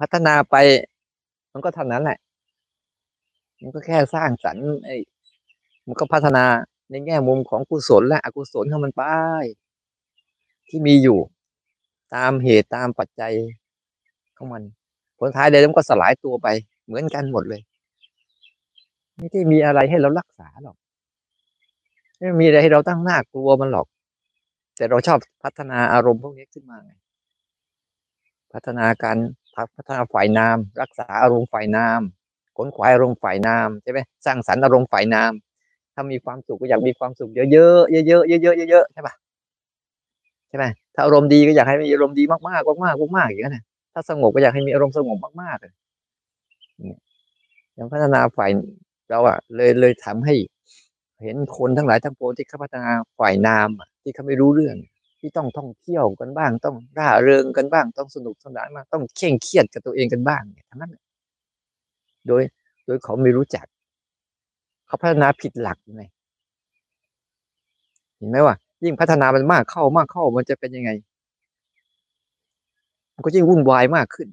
พัฒนาไป มันก็เท่านั้นแหละ มันก็แค่สร้างสรรค์ไอ้มันก็พัฒนาในแง่มุมของกุศลและอกุศลของมันไป ที่มีอยู่ ตามเหตุตามปัจจัยของมัน ผลท้ายเดี๋ยวมันก็สลายตัวไป เหมือนกันหมดเลย ไม่ได้มีอะไรให้เรารักษาหรอกไม่มีอะไรให้เราตั้งหน้ากลัวมันหรอก แต่เราชอบพัฒนาอารมณ์พวกนี้ขึ้นมาไงพัฒนาการ พัฒนาฝ่ายนาม รักษาอารมณ์ฝ่ายนามขนขวายอารมณ์ฝ่ายนามใช่ไหมสร้างสรรค์อารมณ์ฝ่ายนาม ถ้ามีความสุขก็อยากมีความสุขเยอะๆเยอะๆเยอะๆเยอะๆใช่ปะใช่ไหมถ้าอารมณ์ดีก็อยากให้มีอารมณ์ดีมากๆมากๆมากๆอย่างนั้นถ้าสงบก็อยากให้มีอารมณ์สงบมากๆเลยอย่างพัฒนาฝ่ายเราอะเลยเลยทำให้ เห็นคนทั้งหลายทั้งปวงที่เขาพัฒนาฝ่ายนามที่เขาไม่รู้เรื่อง ที่ต้องท่องเที่ยวกันบ้าง ต้องร่าเริงกันบ้าง ต้องสนุกสนานมากต้องเคร่งเครียดกับตัวเองกันบ้างเนี่ยทั้งนั้นโดยโดยเขาไม่รู้จัก เขาพัฒนาผิดหลักไงเห็นไหมว่า ยิ่งพัฒนามันมากเข้ามากเข้ามันจะเป็นยังไง มันก็ยิ่งวุ่นวายมากขึ้น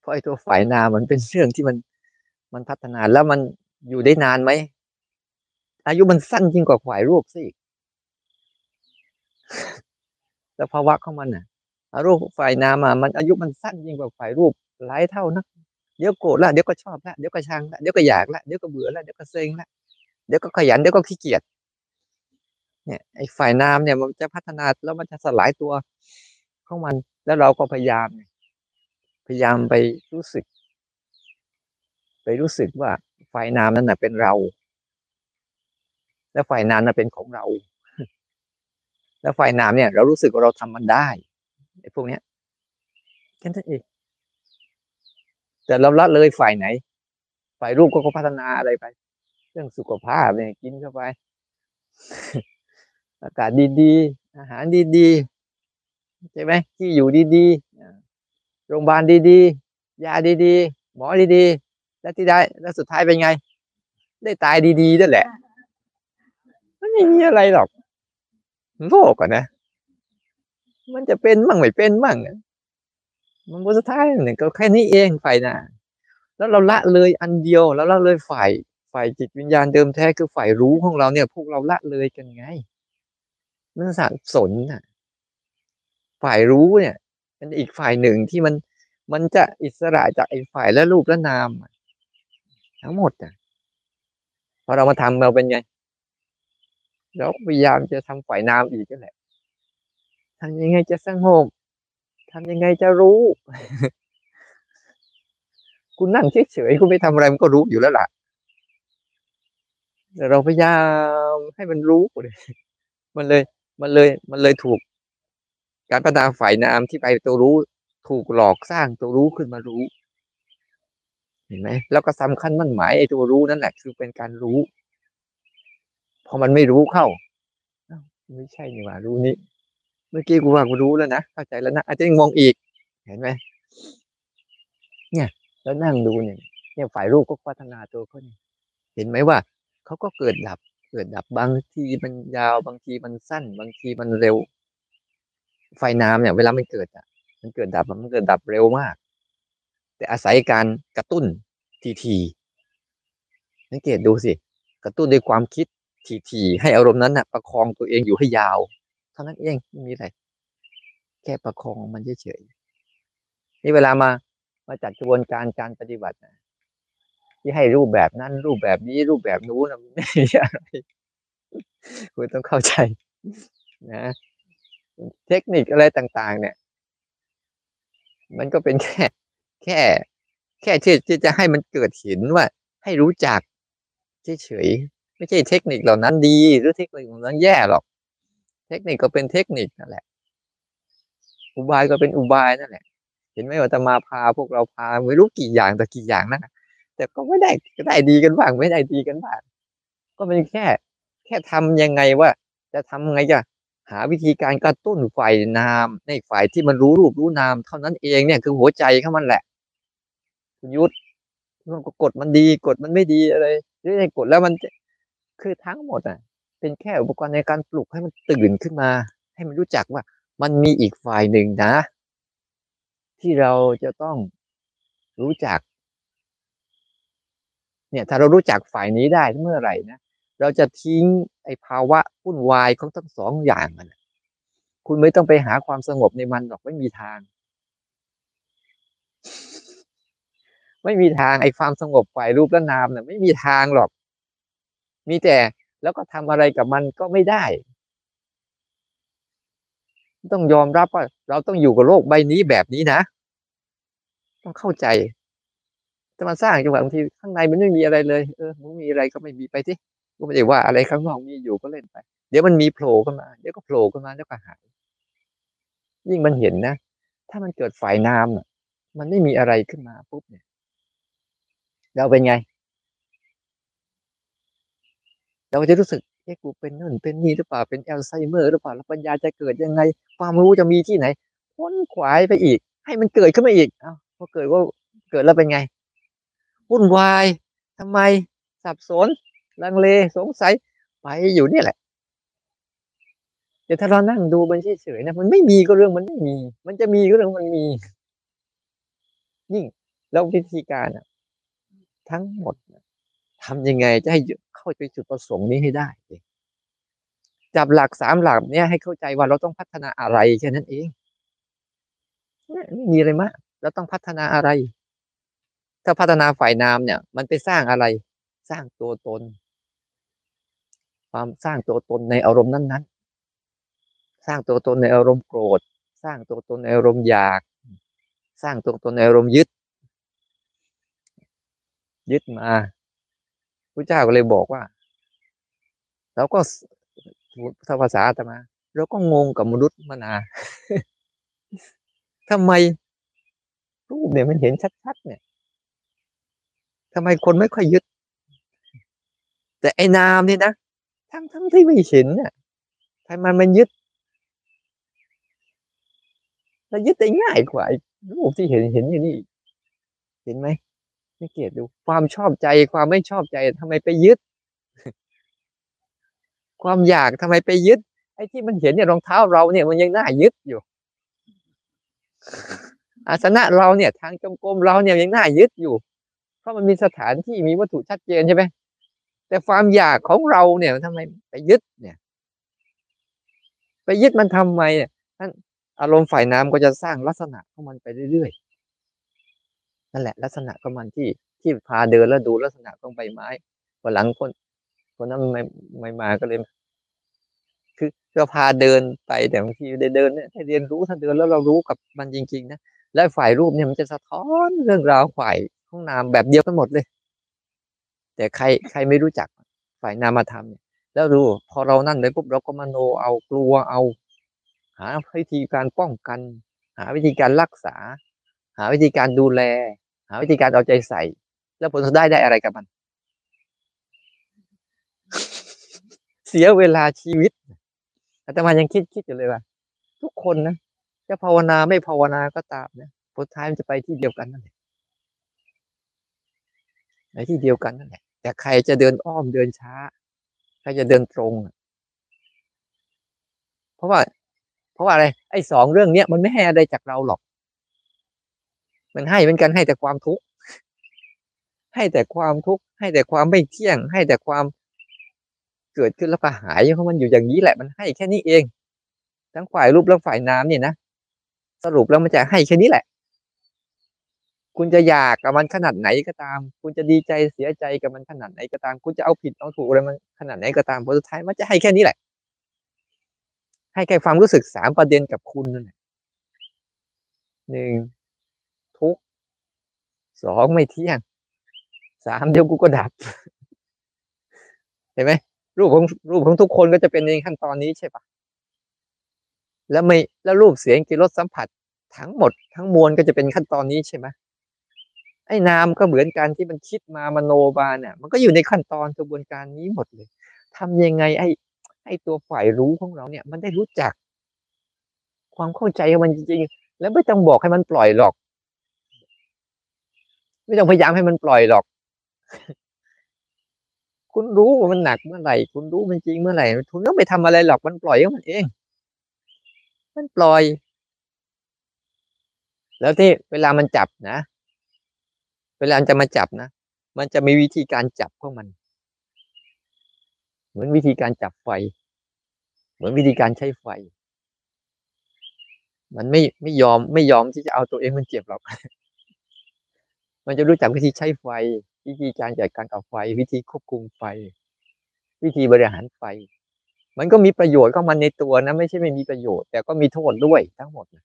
เพราะไอ้ตัวฝ่ายนามันเป็นเรื่องที่มันมันพัฒนาแล้วมันอยู่ได้นานไหมอายุมันสั้นยิ่งกว่าฝ่ายรูปสิ สภาวะของมันน่ะรูปฝ่ายนามามันอายุมันสั้นยิ่งกว่าฝ่ายรูปหลายเท่านัก เดี๋ยวโกรธละเดี๋ยวก็ชอบละเดี๋ยวก็ชังละเดี๋ยวก็อยากละเดี๋ยวก็เบื่อละเดี๋ยวก็เซ็งละเดี๋ยวก็ขยันเดี๋ยวก็ขี้เกียจเนี่ยไอ้ฝ่ายน้ำเนี่ยมันจะพัฒนาแล้วมันจะสลายตัวของมัน แล้วเราก็พยายาม พยายามไปรู้สึก ไปรู้สึกว่าฝ่ายน้ำนั้นน่ะเป็นเรา และฝ่ายน้ำนั้นเป็นของเรา แล้วฝ่ายน้ำเนี่ย เรารู้สึกว่าเราทำมันได้ไอ้พวกเนี้ยแค่นั้นเองแต่เราละเลยฝ่ายไหน ฝ่ายรูปก็พัฒนาอะไรไป เรื่องสุขภาพเนี่ยกินเข้าไป อากาศดีๆ อาหารดีๆ ใช่ไหมที่อยู่ดีๆ โรงพยาบาลดีๆ ยาดีๆ หมอดีๆ แล้วที่ได้ แล้วสุดท้ายเป็นไง ได้ตายดีๆนั่นแหละมันไม่มีอะไรหรอก โลกอะนะ มันจะเป็นมั่งไม่เป็นมั่งมันบนสุดท้ายเนี่ยก็แค่นี้เองฝ่ายนะแล้วเราละเลยอันเดียวแล้วละเลยฝ่ายฝ่ายจิตวิญญาณเดิมแท้คือฝ่ายรู้ของเราเนี่ย พวกเราละเลยกันไงมันสับสนน่ะ ฝ่ายรู้เนี่ยเป็นอีกฝ่ายหนึ่งที่มันมันจะอิสระจากไอ้ฝ่ายและรูปและนาม ทั้งหมดอะพอเรามาทำเราเป็นไง เราพยายามจะทำฝ่ายนามอีกนั่นแหละทำยังไงจะสงบทำยังไงจะรู้ คุณนั่งเฉยๆคุณไม่ทำอะไรมันก็รู้อยู่แล้วล่ะแต่เราพยายามให้มันรู้เลยมันเลย มันเลย มันเลยถูก การพัฒนาฝ่ายนามที่ไปตัวรู้ ถูกหลอกสร้างตัวรู้ขึ้นมารู้ เห็นไหมแล้วก็สำคัญมั่นหมายไอ้ตัวรู้นั่นแหละ คือเป็นการรู้ พอมันไม่รู้เข้าไม่ใช่นี่ว่ารู้นี้เมื่อกี้กูว่ากูรู้แล้วนะเข้าใจแล้วนะอาจจะยังมองอีก เห็นไหมเนี่ย แล้วนั่งดูเนี่ย เนี่ยฝ่ายรูปก็พัฒนาตัวเขาเนี่ยเห็นไหมว่าเขาก็เกิดดับ เกิดดับบางทีมันยาวบางทีมันสั้น บางทีมันเร็ว ไฟน้ำเนี่ย เวลามันเกิดอะ มันเกิดดับมันเกิดดับเร็วมาก แต่อาศัยการกระตุ้นทีทีสังเกตดูสิกระตุ้นด้วยความคิด ทีทีให้อารมณ์นั้นน่ะ ประคองตัวเองอยู่ให้ยาวเท่านั้นเองไม่มีอะไรแค่ประคองมันเฉยๆนี่เวลามามาจัดกระบวนการการปฏิบัติที่ให้รูปแบบนั้น รูปแบบนี้รูปแบบนู้นไม่ใช่อะไรคุณต้องเข้าใจนะเทคนิคอะไรต่าง ๆ เนี่ย มันก็เป็นแค่แค่ แค่ที่จะให้มันเกิดเห็นว่า ให้รู้จักเฉยๆ ไม่ใช่เทคนิคเหล่านั้นดีหรือเทคนิคเหล่านั้นแย่หรอก เทคนิคก็เป็นเทคนิคนั่นแหละ อุบายก็เป็นอุบายนั่นแหละ เห็นไหมว่าจะมาพาพวกเราพาไม่รู้กี่อย่างแต่กี่อย่างนะแต่ก็ไม่ได้ก็ได้ดีกันบ้างไม่ได้ดีกันบ้างก็เป็นแค่ แค่ทำยังไงว่า จะทำไงจะหาวิธีการกระตุ้นฝ่ายนามในฝ่ายที่มันรู้รูปรู้นาม เท่านั้นเองเนี่ยคือหัวใจของมันแหละยุทธมันก็กดมันดีกดมันไม่ดีอะไรหรือไอ้กดแล้วมัน คือทั้งหมดอะ เป็นแค่อุปกรณ์ในการปลุกให้มันตื่นขึ้นมา ให้มันรู้จักว่า มันมีอีกฝ่ายหนึ่งนะ ที่เราจะต้องรู้จัก เนี่ย ถ้าเรารู้จักฝ่ายนี้ได้เมื่อไหร่นะเราจะทิ้งไอ้ภาวะวุ่นวายของทั้งสองอย่างมันคุณไม่ต้องไปหาความสงบในมันหรอกไม่มีทาง ไม่มีทางไอ้ความสงบฝ่ายรูปและนามเนี่ยไม่มีทางหรอก มีแต่แล้วก็ทำอะไรกับมันก็ไม่ได้ ต้องยอมรับว่า เราต้องอยู่กับโลกใบนี้แบบนี้นะ ต้องเข้าใจจะมาสร้างจังหวะบางทีข้างในมันไม่มีอะไรเลย เออมันมีอะไรก็ไม่มีไปที่ก็ไม่ได้ว่าอะไรข้างนอกมีอยู่ก็เล่นไป เดี๋ยวมันมีโผล่ขึ้นมา เดี๋ยวก็โผล่ขึ้นมาแล้วก็หายยิ่งมันเห็นนะ ถ้ามันเกิดฝ่ายน้ำมันไม่มีอะไรขึ้นมาปุ๊บเนี่ย เราเป็นไง เราจะรู้สึกเอ๊ะกูเป็นนั่นเป็นนี่หรือเปล่าเป็นแอลไซเมอร์หรือเปล่าแล้วปัญญาจะเกิดยังไง ความรู้จะมีที่ไหนค้นขวายไปอีก ให้มันเกิดขึ้นมาอีกเอ้าพอเกิดว่าเกิดแล้วเป็นไงวุ่นวายทำไมสับสน ลังเลสงสัยไปอยู่นี่แหละแต่ถ้าเรานั่งดูมันเฉยๆนะมันไม่มีก็เรื่องมันไม่มี มันจะมีก็เรื่องมันมี ยิ่งแล้ววิธีการอะทั้งหมด ทำยังไงจะให้เข้าไปจุดประสงค์นี้ให้ได้จับหลักสามหลักเนี้ยให้เข้าใจว่าเราต้องพัฒนาอะไรแค่นั้นเองไม่มีอะไรมากเราต้องพัฒนาอะไร ถ้าพัฒนาฝ่ายนามเนี่ย มันไปสร้างอะไร สร้างตัวตน ความสร้างตัวตนในอารมณ์นั้นๆ สร้างตัวตนในอารมณ์โกรธ สร้างตัวตนในอารมณ์อยาก สร้างตัวตนในอารมณ์ยึด ยึดมา พระเจ้าก็เลยบอกว่าเราก็ถ้าภาษาตมาเราก็งงกับมนุษย์มานานทำไมรูปเนี่ยมันเห็นชัดๆเนี่ยทำไมคนไม่ค่อยยึด แต่ไอ้นามเนี่ยนะทั้งทั้งที่ไม่เห็นเนี่ยทำไมมันยึดเรายึดได้ง่ายกว่ารูปที่เห็นเห็นอยู่นี่ เห็นไหม ไม่เกียดดูความชอบใจความไม่ชอบใจทำไมไปยึด ความอยากทำไมไปยึด ไอ้ที่มันเห็นเนี่ยรองเท้าเราเนี่ยมันยังน่ายึดอยู่ อาสนะเราเนี่ย ทางจงกรมเราเนี่ยยังน่ายึดอยู่ เพราะมันมีสถานที่มีวัตถุชัดเจนใช่ไหมแต่ความอยากของเราเนี่ยทำไมไปยึดเนี่ย ไปยึดมันทำไมเนี่ยท่านอารมณ์ฝ่ายน้ำก็จะสร้างลักษณะของมันไปเรื่อยๆ นั่นแหละ ลักษณะของมันที่ที่พาเดินแล้วดูลักษณะของใบไม้วันหลังคนคนนั้นไม่ไม่มาก็เลย คือก็พาเดินไปแต่บางทีได้เดินเนี่ยถ้าเรียนรู้ถ้าเดินแล้วเรารู้กับมันจริง ๆ นะและฝ่ายรูปเนี่ยมันจะสะท้อนเรื่องราวฝ่ายห้องน้ำแบบเดียวกันหมดเลย แต่ใครใครไม่รู้จักฝ่ายนามธรรมเนี่ยแล้วรู้พอเรานั่นเลยปุ๊บเราก็มโนเอากลัวเอา หาวิธีการป้องกัน หาวิธีการรักษา หาวิธีการดูแล หาวิธีการเอาใจใส่ แล้วผลสุดได้ได้อะไรกับมัน เสียเวลาชีวิตอาตมายังคิดคิดอยู่เลยว่า ทุกคนนะจะภาวนาไม่ภาวนาก็ตามนะผลท้ายมันจะไปที่เดียวกันนั่นแหละในที่เดียวกันนั่นแหละแต่ใครจะเดินอ้อมเดินช้า ใครจะเดินตรง เพราะว่า เพราะว่าอะไร ไอ้สองเรื่องเนี้ยมันไม่ให้อะไรจากเราหรอก มันให้เป็นกันให้แต่ความทุกข์ให้แต่ความทุกข์ให้แต่ความไม่เที่ยง ให้แต่ความเกิดขึ้นแล้วก็หายเพราะมันอยู่อย่างนี้แหละมันให้แค่นี้เอง ทั้งฝ่ายรูปและฝ่ายน้ำเนี่ยนะสรุปแล้วมันจะให้แค่นี้แหละ คุณจะอยากกับมันขนาดไหนก็ตาม คุณจะดีใจเสียใจกับมันขนาดไหนก็ตาม คุณจะเอาผิดเอาถูกอะไรมันขนาดไหนก็ตามผลสุดท้ายมันจะให้แค่นี้แหละ ให้แค่ความรู้สึกสามประเด็นกับคุณนั่นแหละหนึ่ง สองไม่เที่ยงสามเดี๋ยวกูก็ดับ เห็นไหมรูปของรูปของทุกคนก็จะเป็นในขั้นตอนนี้ใช่ปะแล้วไม่แล้วรูปเสียงกิรสสัมผัสทั้งหมด ทั้งมวลก็จะเป็นขั้นตอนนี้ใช่ไหมไอ้นามก็เหมือนกันที่มันคิดมามโนบาเนี่ย มันก็อยู่ในขั้นตอนกระบวนการนี้หมดเลยทำยังไงไอ้ไอ้ตัวฝ่ายรู้ของเราเนี่ย มันได้รู้จัก ความเข้าใจของมันจริงๆ แล้วไม่ต้องบอกให้มันปล่อยหรอก ไม่ต้องพยายามให้มันปล่อยหรอก คุณรู้ว่ามันหนักเมื่อไหร่ คุณรู้มันจริงเมื่อไหร่คุณต้องไปทำอะไรหรอกมันปล่อยของมันเอง มันปล่อย แล้วที่เวลามันจับนะ เวลาจะมาจับนะมันจะมีวิธีการจับของมัน เหมือนวิธีการจับไฟ เหมือนวิธีการใช้ไฟ มันไม่ไม่ยอมไม่ยอมที่จะเอาตัวเองมันเจ็บหรอก มันจะรู้จักวิธีใช้ไฟ วิธีการจัดการกับไฟ วิธีควบคุมไฟ วิธีบริหารไฟ มันก็มีประโยชน์ของมันในตัวนะ ไม่ใช่ไม่มีประโยชน์ แต่ก็มีโทษด้วยทั้งหมดนะ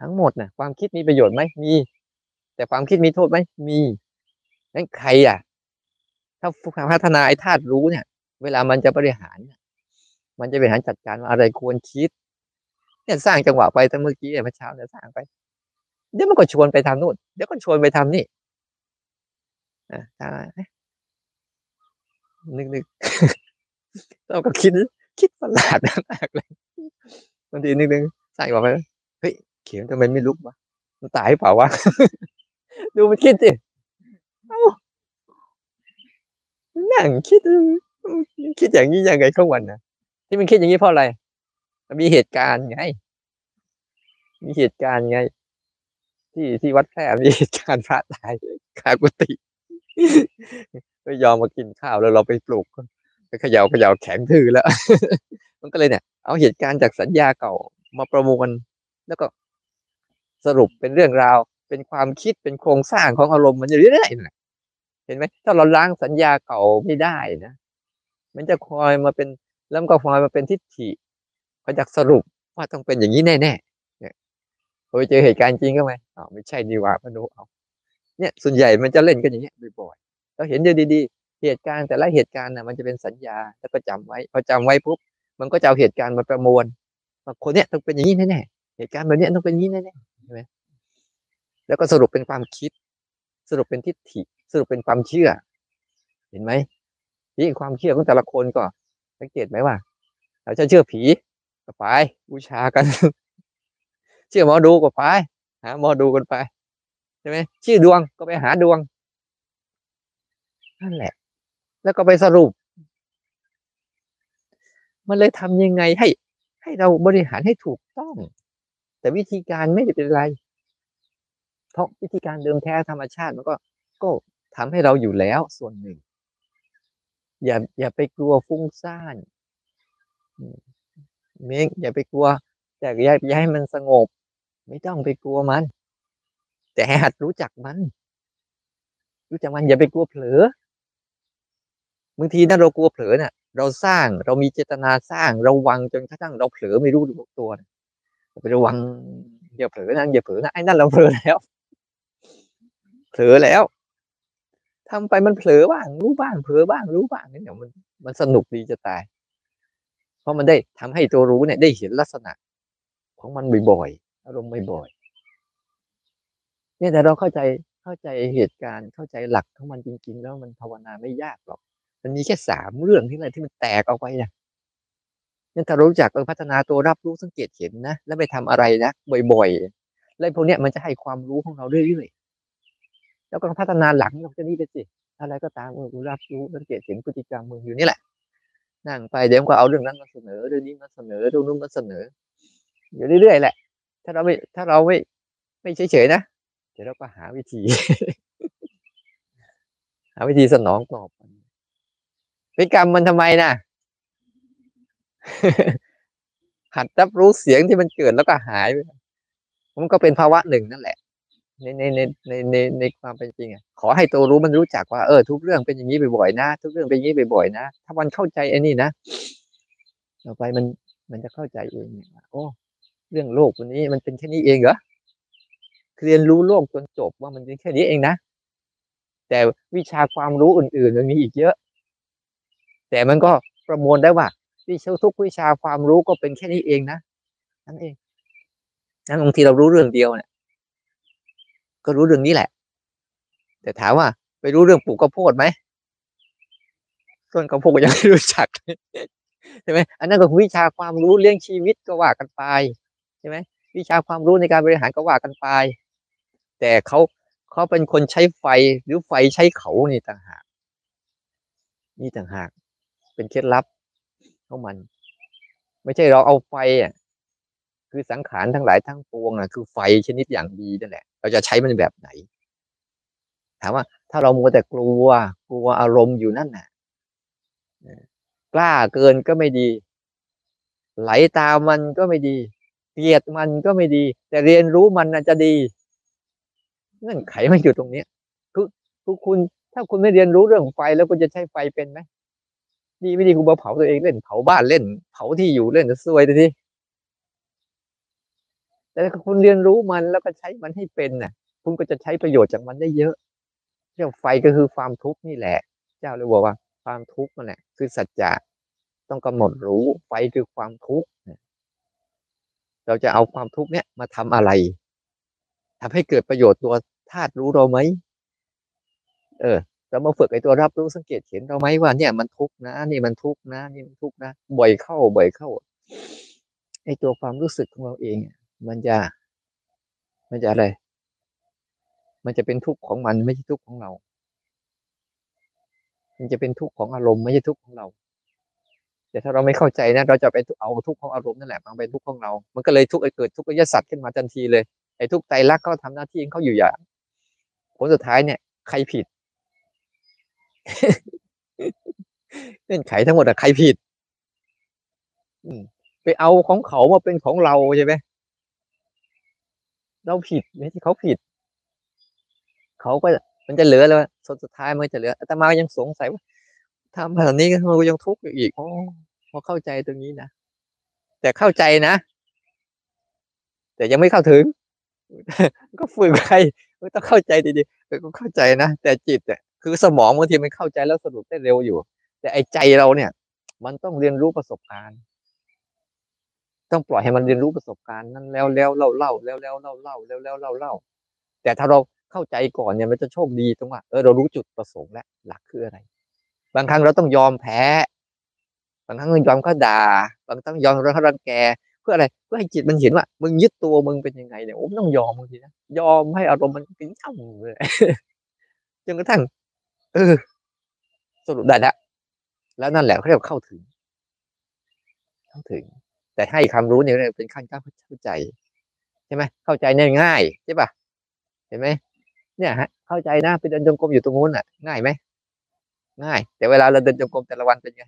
ทั้งหมดนะความคิดมีประโยชน์ไหมมี แต่ความคิดมีโทษไหมมีนั้นใครอะ ถ้าพัฒนาไอ้ธาตุรู้เนี่ย เวลามันจะบริหาร มันจะบริหารจัดการอะไรควรคิดเนี่ยสร้างจังหวะไปตั้งเมื่อกี้เมื่อเช้าเนี่ยสร้างไป เดี๋ยวมันก็ชวนไปทำนู่น เดี๋ยวก็ชวนไปทำนี่อ่านึกนึกเราก็คิดคิดประหลาดมากเลยบางทีนึกนึงใส่บอกไปเฮ้ยเขียนทำไมไม่ลุกวะมันตายเปล่าวะดูมันคิดสินั่งคิดคิดอย่างนี้ยังไงข้างวันนะที่มันคิดอย่างนี้เพราะอะไร มีเหตุการณ์ไง มีเหตุการณ์ไง ที่ที่วัดแพร่มีเหตุการพระตายคากุฏิไม่ยอมมากินข้าวแล้วเราไปปลูกไปเขย่าเขย่าแข็งทื่อแล้ว มันก็เลยเนี่ย เอาเหตุการณ์จากสัญญาเก่ามาประมวลแล้วก็สรุปเป็นเรื่องราว เป็นความคิดเป็นโครงสร้างของอารมณ์มันอยู่เรื่อยๆเห็นไหมถ้าเราล้างสัญญาเก่าไม่ได้นะมันจะคอยมาเป็นแล้วก็คอยมาเป็นทิฏฐิเขาจะสรุปว่าต้องเป็นอย่างนี้แน่ๆ พอไปเจอเหตุการณ์จริงก็ไหมอ๋อไม่ใช่ดีว่าพนุเอาเนี่ยส่วนใหญ่มันจะเล่นกันอย่างเงี้ยบ่อยๆเราเห็นเดีๆ เหตุการณ์แต่ละเหตุการณ์น่ะมันจะเป็นสัญญาแล้วก็จำไว้พอจำไว้ปุ๊บมันก็จะเอาเหตุการณ์มาประมวลว่าคนเนี้ยต้องเป็นอย่างนี้แน่ๆเหตุการณ์แบบเนี้ยต้องเป็นอย่างนี้แน่ๆใช่ไหมแล้วก็สรุปเป็นความคิด สรุปเป็นทิฏฐิ สรุปเป็นความเชื่อ เห็นไหมที่ความเชื่อของแต่ละคนก็สังเกตไหมว่าเราจะเชื่อผีก็ไปบูชากัน เชื่อหมอดูก็ไปหาหมอดูกันไปใช่ไหมชื่อดวงก็ไปหาดวงนั่นแหละ แล้วก็ไปสรุป มันเลยทำยังไงให้ ให้เราบริหารให้ถูกต้อง แต่วิธีการไม่ได้เป็นไร เพราะวิธีการเดิมแท้ธรรมชาติมันก็ก็ทำให้เราอยู่แล้วส่วนหนึ่ง อย่าอย่าไปกลัวฟุ้งซ่านเมงอย่าไปกลัวแต่อย่าอย่าให้มันสงบ ไม่ต้องไปกลัวมัน แต่ให้หัดรู้จักมัน รู้จักมันอย่าไปกลัวเผลอบางทีนั่นเรากลัวเผลอเนี่ยเราสร้างเรามีเจตนาสร้างเราวังจนกระทั่งเราเผลอไม่รู้ตัวไประวังอย่าเผลอนะอย่าเผลอนะไอ้นั่นเราเผลอแล้วเผลอแล้วทำไปมันเผลอบ้าง รู้บ้างเผลอบ้างรู้บ้างเนี่ยมันมันสนุกดีจะตาย เพราะมันได้ทำให้ตัวรู้เนี่ยได้เห็นลักษณะของมันบ่อยๆ อารมณ์บ่อยๆเนี่ยแต่เราเข้าใจเข้าใจเหตุการณ์เข้าใจหลักของมันจริง ๆ แล้วมันภาวนาไม่ยากหรอก มันมีแค่สามเรื่องที่อะไรที่มันแตกออกไปนะนั่นถ้ารู้จักพัฒนาตัวรับรู้สังเกตเห็นนะแล้วไปทำอะไรนะบ่อยๆแล้วพวกเนี้ยมันจะให้ความรู้ของเราเรื่อยๆแล้วก็พัฒนาหลังจากนี้ไปสิอะไรก็ตามเออรับรู้สังเกตเห็นพฤติกรรมมืออยู่นี่แหละนั่งไปเดี๋ยวก็เอาเรื่องนั้นมาเสนอเรื่องนี้มาเสนอเรื่องนู้นมาเสนอ อยู่เรื่อยๆแหละ ถ้าเราไม่ถ้าเราไม่ไม่เฉยๆนะเดี๋ยวเราก็หาวิธี หาวิธีสนองตอบพฤติกรรมมันทำไมนะหัดรับรู้เสียงที่มันเกิดแล้วก็หายไปมันก็เป็นภาวะหนึ่งนั่นแหละ ในในในในในในความเป็นจริงอะขอให้ตัวรู้มันรู้จักว่าเออทุกเรื่องเป็นอย่างนี้บ่อยๆนะทุกเรื่องเป็นอย่างนี้บ่อยๆนะถ้ามันเข้าใจไอ้นี่นะต่อไปมันมันจะเข้าใจเองโอ้ เรื่องโลกวันนี้มันเป็นแค่นี้เองเหรอเรียนรู้โลกจนจบว่ามันเป็นแค่นี้เองนะ แต่วิชาความรู้อื่น ๆ มันมีอีกเยอะ แต่มันก็ประมวลได้ว่าวิชาทุกวิชาความรู้ก็เป็นแค่นี้เองนะนั่นเองนั้นบางทีเรารู้เรื่องเดียวเนี่ยก็รู้เรื่องนี้แหละ แต่ถามว่า ไปรู้เรื่องปลูกข้าวโพดไหมต้นข้าวโพดยังไม่รู้จักใช่ไหมอันนั้นก็วิชาความรู้เรื่องชีวิตก็ว่ากันไป ใช่ไหมวิชาความรู้ในการบริหารก็ว่ากันไป แต่เขาเขาเป็นคนใช้ไฟหรือไฟใช้เขานี่ต่างหาก นี่ต่างหาก เป็นเคล็ดลับของมัน ไม่ใช่เราเอาไฟอะคือสังขารทั้งหลายทั้งปวงอะคือไฟชนิดอย่างดีนั่นแหละ เราจะใช้มันแบบไหน ถามว่า ถ้าเรามัวแต่กลัว กลัวอารมณ์อยู่นั่นน่ะกล้าเกินก็ไม่ดี ไหลตามมันก็ไม่ดี เกลียดมันก็ไม่ดี แต่เรียนรู้มันน่จะดี เงื่อนไขมันอยู่ตรงนี้คือคือคุณ ถ้าคุณไม่เรียนรู้เรื่องไฟแล้วคุณจะใช้ไฟเป็นไหมดีไม่ดีคุณมาเผาตัวเองเล่นเผาบ้านเล่น เผาที่อยู่เล่นจะซวยทีแต่ถ้าคุณเรียนรู้มันแล้วก็ใช้มันให้เป็นน่ะ คุณก็จะใช้ประโยชน์จากมันได้เยอะเรื่องไฟก็คือความทุกข์นี่แหละ เจ้าเลยบอกว่า ความทุกข์นั่นแหละคือสัจจะต้องกำหนดรู้ไฟคือความทุกข์ เราจะเอาความทุกข์เนี้ยมาทำอะไรทำให้เกิดประโยชน์ตัวธาตุรู้เราไหมเออเรามาฝึกไอ้ตัวรับรู้สังเกตเห็นเราไหมว่าเนี่ยมันทุกข์นะนี่มันทุกข์นะนี่มันทุกข์นะบ่อยเข้าบ่อยเข้าไอ้ตัวความรู้สึกของเราเอง มันจะ มันจะอะไร มันจะเป็นทุกข์ของมันไม่ใช่ทุกข์ของเรา มันจะเป็นทุกข์ของอารมณ์ไม่ใช่ทุกข์ของเรา แต่ถ้าเราไม่เข้าใจนะเราจะไปเอาทุกข์ของอารมณ์นั่นแหละมาเป็นทุกข์ของเรา มันก็เลยทุกข์เกิดทุกข์ยสัตว์ขึ้นมาทันทีเลยไอ้ทุกข์ไตรักษณ์เขาทำหน้าที่ของเขาอยู่อย่างผลสุดท้ายเนี่ย ใครผิดเงื่อนไขทั้งหมดอะใครผิดไปเอาของเขามาเป็นของเราใช่ไหมเราผิดไม่ที่เขาผิด เขาก็มันจะเหลือแล้วสุดท้ายมันจะเหลือแต่มายังสงสัยว่า ทำแบบนี้มันก็ยังทุกข์อยู่อีกอ๋อพอเข้าใจตรงนี้นะแต่เข้าใจนะ แต่ยังไม่เข้าถึง ก็ฝึกไปต้องเข้าใจดีๆก็เข้าใจนะแต่จิตเนี่ยคือสมองบางทีมันเข้าใจแล้วสรุปได้เร็วอยู่ แต่ไอ้ใจเราเนี่ย มันต้องเรียนรู้ประสบการณ์ ต้องปล่อยให้มันเรียนรู้ประสบการณ์นั้นแล้วแล้วเล่าเล่าแล้วแล้วเล่าเล่าแล้วแล้วเล่าเล่าแต่ถ้าเราเข้าใจก่อนเนี่ยมันจะโชคดีตรงว่าเออเรารู้จุดประสงค์แล้วหลักคืออะไร บางครั้งเราต้องยอมแพ้ บางครั้งยอมเขาด่า บางครั้งยอมเขารังแก เพื่ออะไร เพื่อให้จิตมันเห็นว่า มึงยึดตัวมึงเป็นยังไงเนี่ยโอ้ต้องยอมบางทีนะ ยอมให้อารมณ์มันปิ้งช่ำเลยจนกระทั่ง เออ สรุปได้แล้วแล้วนั่นแหละเขาเรียกเข้าถึง เข้าถึง แต่ให้ความรู้เนี่ยเป็นขั้นการเข้าใจใช่ไหมเข้าใจง่ายใช่ปะเห็นไหมเนี่ยฮะ เข้าใจนะไปเดินจงกรมอยู่ตรงนู้นอะ ง่ายไหม ง่าย แต่เวลาเราเดินจงกรมแต่ละวันเป็นไง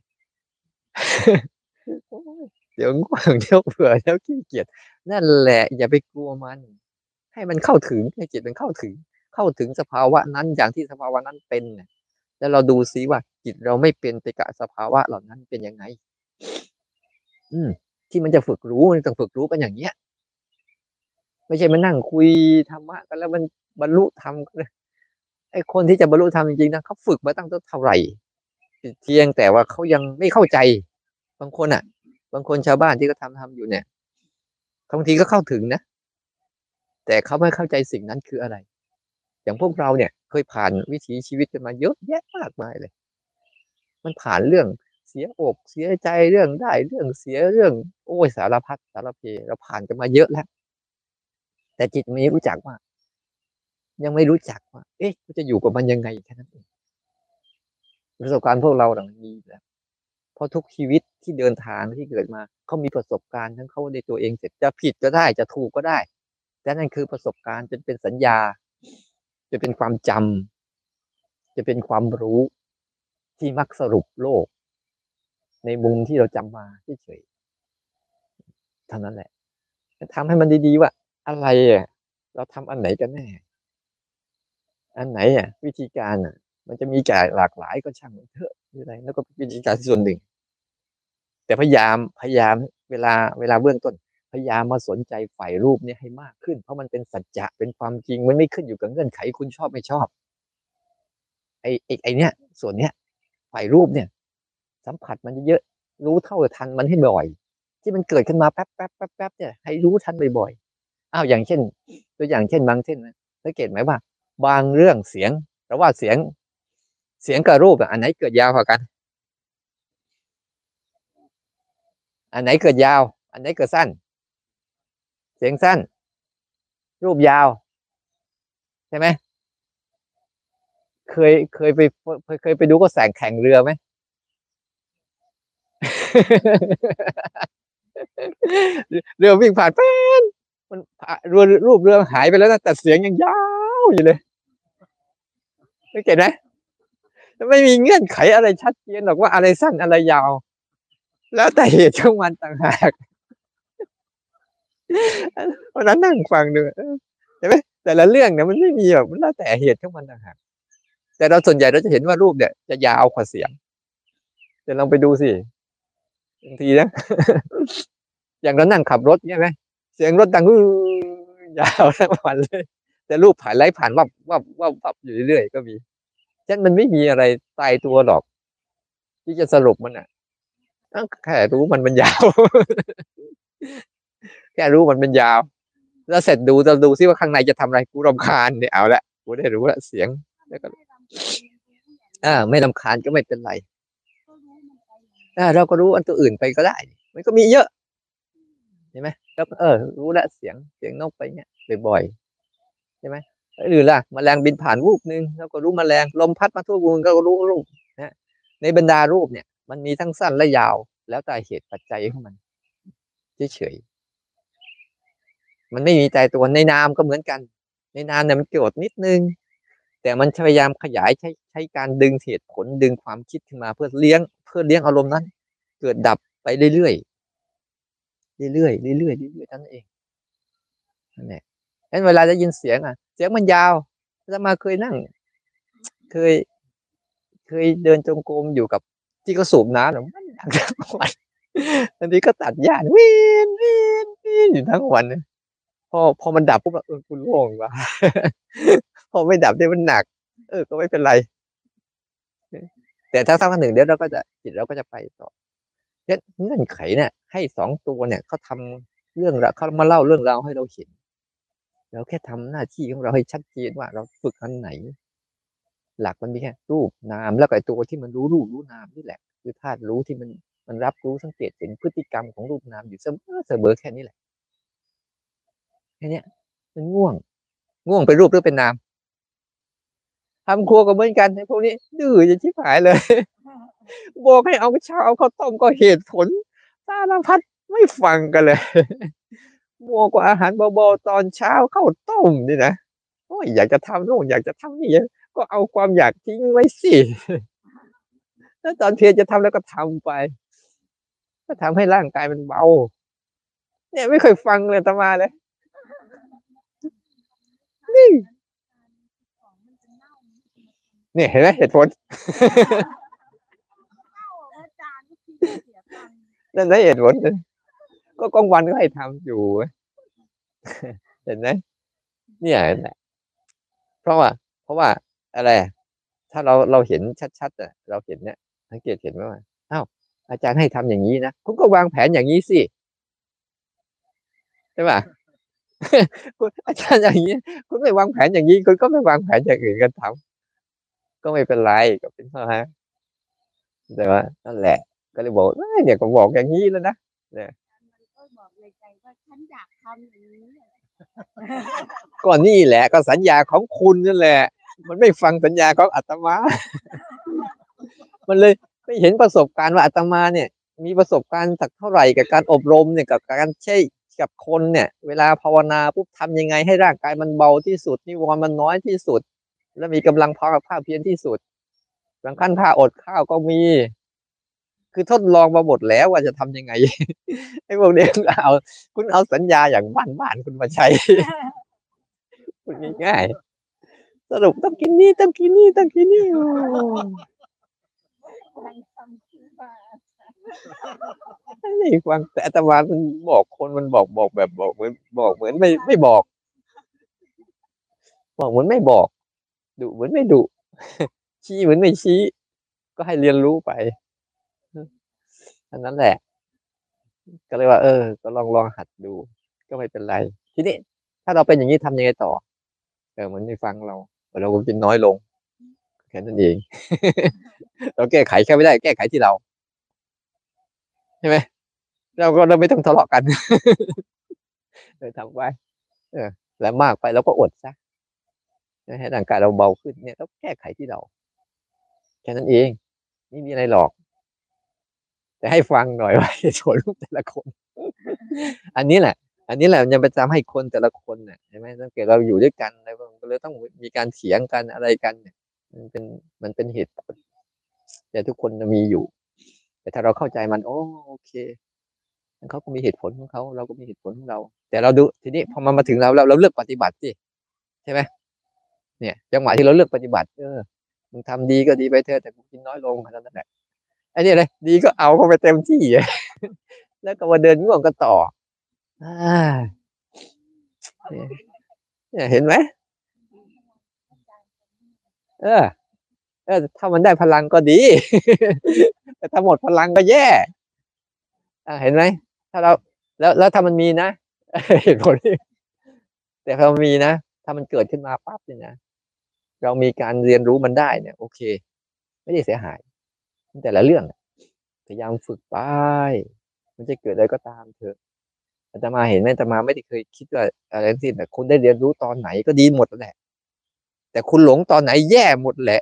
เดี๋ยวง่วงเดี๋ยวเบื่อเดี๋ยวขี้เกียจนั่นแหละ อย่าไปกลัวมัน ให้มันเข้าถึงให้จิตมันเข้าถึง เข้าถึงสภาวะนั้นอย่างที่สภาวะนั้นเป็นแล้วเราดูซิว่าจิตเราไม่เป็นไปกับสภาวะเหล่านั้นเป็นยังไง อืม ที่มันจะฝึกรู้มันต้องฝึกรู้กันอย่างเนี้ย ไม่ใช่มานั่งคุยธรรมะกันแล้วมันบรรลุธรรมกัน ไอ้คนที่จะบรรลุธรรมจริงๆนะเขาฝึกมาตั้งเท่าไหร่เพียงแต่ว่าเขายังไม่เข้าใจ บางคนอะ บางคนชาวบ้านที่เขาทำทำอยู่เนี่ยบางทีก็เข้าถึงนะ แต่เขาไม่เข้าใจสิ่งนั้นคืออะไร อย่างพวกเราเนี่ย เคยผ่านวิถีชีวิตกันมาเยอะแยะมากมายเลย มันผ่านเรื่องเสียอกเสียใจเรื่องได้เรื่องเสียเรื่อง โอ้ยสารพัดสารเพเราผ่านกันมาเยอะแล้ว แต่จิตไม่รู้จักว่า ยังไม่รู้จักว่า เอ๊ะจะอยู่กับมันยังไงแค่นั้นเองประสบการณ์พวกเราหลังนี้แล้วเพราะทุกชีวิตที่เดินทางที่เกิดมาเขามีประสบการณ์ทั้งเขาในตัวเองเสร็จจะผิดก็ได้จะถูกก็ได้แต่นั่นคือประสบการณ์จนเป็นสัญญา จะเป็นความจำจะเป็นความรู้ที่มักสรุปโลก ในมุมที่เราจำมาเฉยๆเท่านั้นแหละทำให้มันดีๆว่า อะไรอะเราทำอันไหนกันแน่ อันไหนอะวิธีการอะ มันจะมีแก่หลากหลายก็ช่างเถอะอะไรแล้วก็วิธีการส่วนหนึ่ง แต่พยายามพยายามเวลาเวลาเบื้องต้น พยายามมาสนใจฝ่ายรูปเนี้ให้มากขึ้น เพราะมันเป็นสัจจะเป็นความจริงมันไม่ขึ้นอยู่กับเงื่อนไขคุณชอบไม่ชอบไอ้ไอ้ไอ้เนี้ยส่วนเนี้ยฝ่ายรูปเนี่ย สัมผัสมันเยอะรู้เท่าทันมันให้บ่อย ที่มันเกิดขึ้นมาแป๊บแป๊บแป๊บแป๊บเนี่ยให้รู้ทันบ่อยๆอ้าวอย่างเช่น ตัวอย่างเช่นบางเช่นนะสังเกตไหมว่า บางเรื่องเสียงแต่ว่าเสียงเสียงกับรูปอันไหนเกิดยาวกว่ากัน อันไหนเกิดยาว อันไหนเกิดสั้น เสียงสั้น รูปยาว ใช่ไหมเคยเคยไปเคยไปดูก็แสงแข่งเรือไหมเรือวิ่งผ่านแป้น มันรูปรูปเรือหายไปแล้วนะแต่เสียงยังยาวอยู่เลยไม่เก็ตไหมไม่มีเงื่อนไขอะไรชัดเจนหรอกว่าอะไรสั้นอะไรยาว แล้วแต่เหตุของมันต่างหากวันนั้นนั่งฟังดูเห็นไหมแต่ละเรื่องเนี่ยมันไม่มีแบบมันแล้วแต่เหตุของมันต่างหากแต่เราส่วนใหญ่เราจะเห็นว่ารูปเนี่ย จะยาวกว่าเสียงเดี๋ยวลองไปดูสิบางทีนะอย่างเรานั่งขับรถใช่ไหม เสียงรถดังยาวทั้งวันเลย แต่รูปผ่านไล่ผ่านวับวับวับวับอยู่เรื่อยๆก็มีฉะนั้นมันไม่มีอะไรตายตัวหรอก ที่จะสรุปมันอะแค่รู้มันมันยาว แค่รู้มันเป็นยาว แล้วเสร็จดูจะดูซิว่าข้างในจะทำอะไรกูรำคาญเนี่ยเอาละกูได้รู้ละเสียงแล้วก็อ่า ไม่รำคาญก็ไม่เป็นไรอ่าเราก็รู้อันตัวอื่นไปก็ได้ มันก็มีเยอะเห็นไหม แล้วเออ รู้ละเสียงเสียงนกไปเนี่ยบ่อยๆใช่ไหมหรือล่ะมแมลงบินผ่านรูปหนึ่งเราก็รู้มแมลงลมพัดมาทั่ววงก็รู้รูปนะในบรรดารูปเนี่ย มันมีทั้งสั้นและยาว แล้วแต่เหตุปัจจัยของมันเฉยมันไม่มีใจตัวในนามก็เหมือนกัน ในนามเนี่ยมันเกิดนิดนึง แต่มันพยายามขยายใช้ใช้การดึงเหตุผลดึงความคิดขึ้นมาเพื่อเลี้ยง เพื่อเลี้ยงอารมณ์นั้น เกิดดับไปเรื่อยๆ เรื่อยๆเรื่อยๆเรื่อยๆนั่นเองนั่นแหละฉะนั้นเวลาจะยินเสียงอะ เสียงมันยาวจะมาเคยนั่ง เคย เคยเดินจงกรมอยู่กับที่เขาสูบน้ำหรอมันดังทั้งวันอันนี้ก็ตัดหญ้าวินวินวินอยู่ทั้งวันพอพอมันดับปุ๊บเออคุณโล่งว่ะพอไม่ดับเนี่ยมันหนัก เออ ก็ไม่เป็นไร แต่ถ้าสักพักหนึ่งเดี๋ยวเราก็จะจิตเราก็จะไปต่อ เนี่ยเงื่อนไขเนี่ยให้สองตัวเนี่ยเขาทาเรื่องราวเขามาเล่าเรื่องราวให้เราเห็นเราแค่ทำหน้าที่ของเราให้ชัดเจนว่าเราฝึกอันไหน หลักมันมีแค่รูปนามแล้วก็ตัวที่มันรู้รูปรู้นามนี่แหละ คือธาตุรู้ที่มันมันรับรู้สังเกตเห็นพฤติกรรมของรูปนามอยู่เสมอเสมอแค่นี้แหละแค่นี้มันง่วง ง่วงเป็นรูปหรือเป็นนามทำครัวก็เหมือนกันไอ้พวกนี้ดื้อจะชิบหายเลย บอกให้เอาข้าวเอาข้าวต้มก็เหตุผลสารพัดไม่ฟังกันเลยมัวกว่าอาหารเบาๆตอนเช้าข้าวต้มนี่นะโอ้ยอยากจะทำโน่นอยากจะทำนี่ก็เอาความอยากทิ้งไว้สิแล้วตอนเพียรจะทำแล้วก็ทำไป ก็ทำให้ร่างกายมันเบา เนี่ยไม่เคยฟังเลยตมาเลยนี่ เนี่ยเห็นไหมเหตุผล นั่นได้เหตุผลก็กลางวันก็ให้ทำอยู่ เห็นไหมเนี่ยเพราะว่า เพราะว่าอะไร ถ้าเราเราเห็นชัดๆอะเราเห็นเนี่ยสังเกตเห็นไหมว่าอ้าวอาจารย์ให้ทำอย่างนี้นะคุณก็วางแผนอย่างนี้สิใช่ป่ะคุณอาจารย์อย่างนี้ คุณไม่วางแผนอย่างนี้ คุณก็ไม่วางแผนอย่างอื่นกันทำก็ไม่เป็นไรก็เป็นเพราะฮะแต่ว่านั่นแหละ ก็เลยบอกเนี่ยก็บอกอย่างนี้แล้วนะเนี่ยก็นี่แหละก็สัญญาของคุณนั่นแหละ มันไม่ฟังสัญญาของอาตมา มันเลยไม่เห็นประสบการณ์ว่าอาตมาเนี่ย มีประสบการณ์สักเท่าไหร่กับการอบรมเนี่ยกับการใช้กับคนเนี่ย เวลาภาวนาปุ๊บทำยังไงให้ร่างกายมันเบาที่สุดนิวรณ์มันน้อยที่สุด และมีกำลังพอกับภาเพียรที่สุดบางขั้นผ้าอดข้าวก็มี คือทดลองมาหมดแล้วว่าจะทำยังไงไอ้พวกเนี้ยเอา คุณเอาสัญญาอย่างบ้านบ้านคุณมาใช้คุณง่ายๆสรุปต้องกินนี่ต้องกินนี่ต้องกินนี่นี่ฟังแต่อาตมามันบอกคนมันบอกบอกแบบบอกเหมือนบอกเหมือนไม่ไม่บอก บอกเหมือนไม่บอกดุเหมือนไม่ดุชี้เหมือนไม่ชี้ ก็ให้เรียนรู้ไป อันนั้นแหละ ก็เลยว่า เออ ก็ลองลองหัดดู ก็ไม่เป็นไร ทีนี้ ถ้าเราเป็นอย่างนี้ทำยังไงต่อ เออเหมันไม่ฟังเรา เราก็กินน้อยลงแค่นั้นเอง เราแก้ไขแค่ไม่ได้ แก้ไขที่เราใช่ไหมเราก็เราไม่ต้องทะเลาะกันเออทำไปเออ แล้วมากไปเราก็อดซะให้ร่างกายเราเบาขึ้นเนี่ยต้องแก้ไขที่เราแค่นั้นเอง ไม่มีอะไรหรอก แต่ให้ฟังหน่อยว่าโชว์รูปแต่ละคน อันนี้แหละ อันนี้แหละยังไปจำให้คนแต่ละคนเนี่ยใช่ไหมตั้งแต่เราอยู่ด้วยกันอะไรก็เลยต้องมีการเถียงกันอะไรกันเนี่ย มันเป็นมันเป็นเหตุผลแต่ทุกคนจะมีอยู่ แต่ถ้าเราเข้าใจมัน โอ้โอเคเขาก็มีเหตุผลของเขาเราก็มีเหตุผลของเรา แต่เราดูทีนี้พอมันมาถึงเราเราเราเลือกปฏิบัติสิใช่ไหมเนี่ย จังหวะที่เราเลือกปฏิบัติ เออมึงทำดีก็ดีไปเถอะแต่กูกินน้อยลงแค่นั้นแหละ อ้นี่เลยดีก็เอาเข้าไปเต็มที่ แล้วก็มาเดินง่วงกันต่ออเนี่ยเห็นไหมเออเออถ้ามันได้พลังก็ดี แต่ถ้าหมดพลังก็แย่อ่าเห็นไหมถ้าเรา แล้วแล้วถ้ามันมีนะเหตุผลที่แต่ถ้ามันมีนะถ้ามันเกิดขึ้นมาปั๊บเนี่ยนะเรามีการเรียนรู้มันได้เนี่ย โอเค ไม่ได้เสียหาย แต่ละเรื่องพยายามฝึกไปมันจะเกิดอะไรก็ตามเถอะอาตมาเห็นไหมอาตมาไม่ได้เคยคิดว่าอะไรทั้งสิ้นแต่คุณได้เรียนรู้ตอนไหนก็ดีหมดแหละ แต่คุณหลงตอนไหนแย่หมดแหละ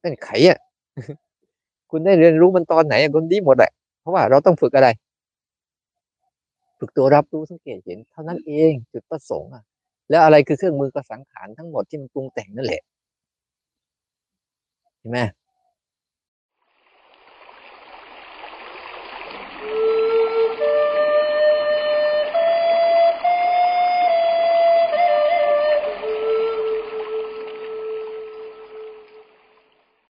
เป็นไขอะคุณได้เรียนรู้มันตอนไหนคุณดีหมดแหละเพราะว่าเราต้องฝึกอะไร ฝึกตัวรับรู้สังเกตเห็น เท่านั้นเองจุดประสงค์อะ แล้วอะไรคือเครื่องมือกระสังขารทั้งหมดที่มันปรุงแต่งนั่นแหละเห็นไหม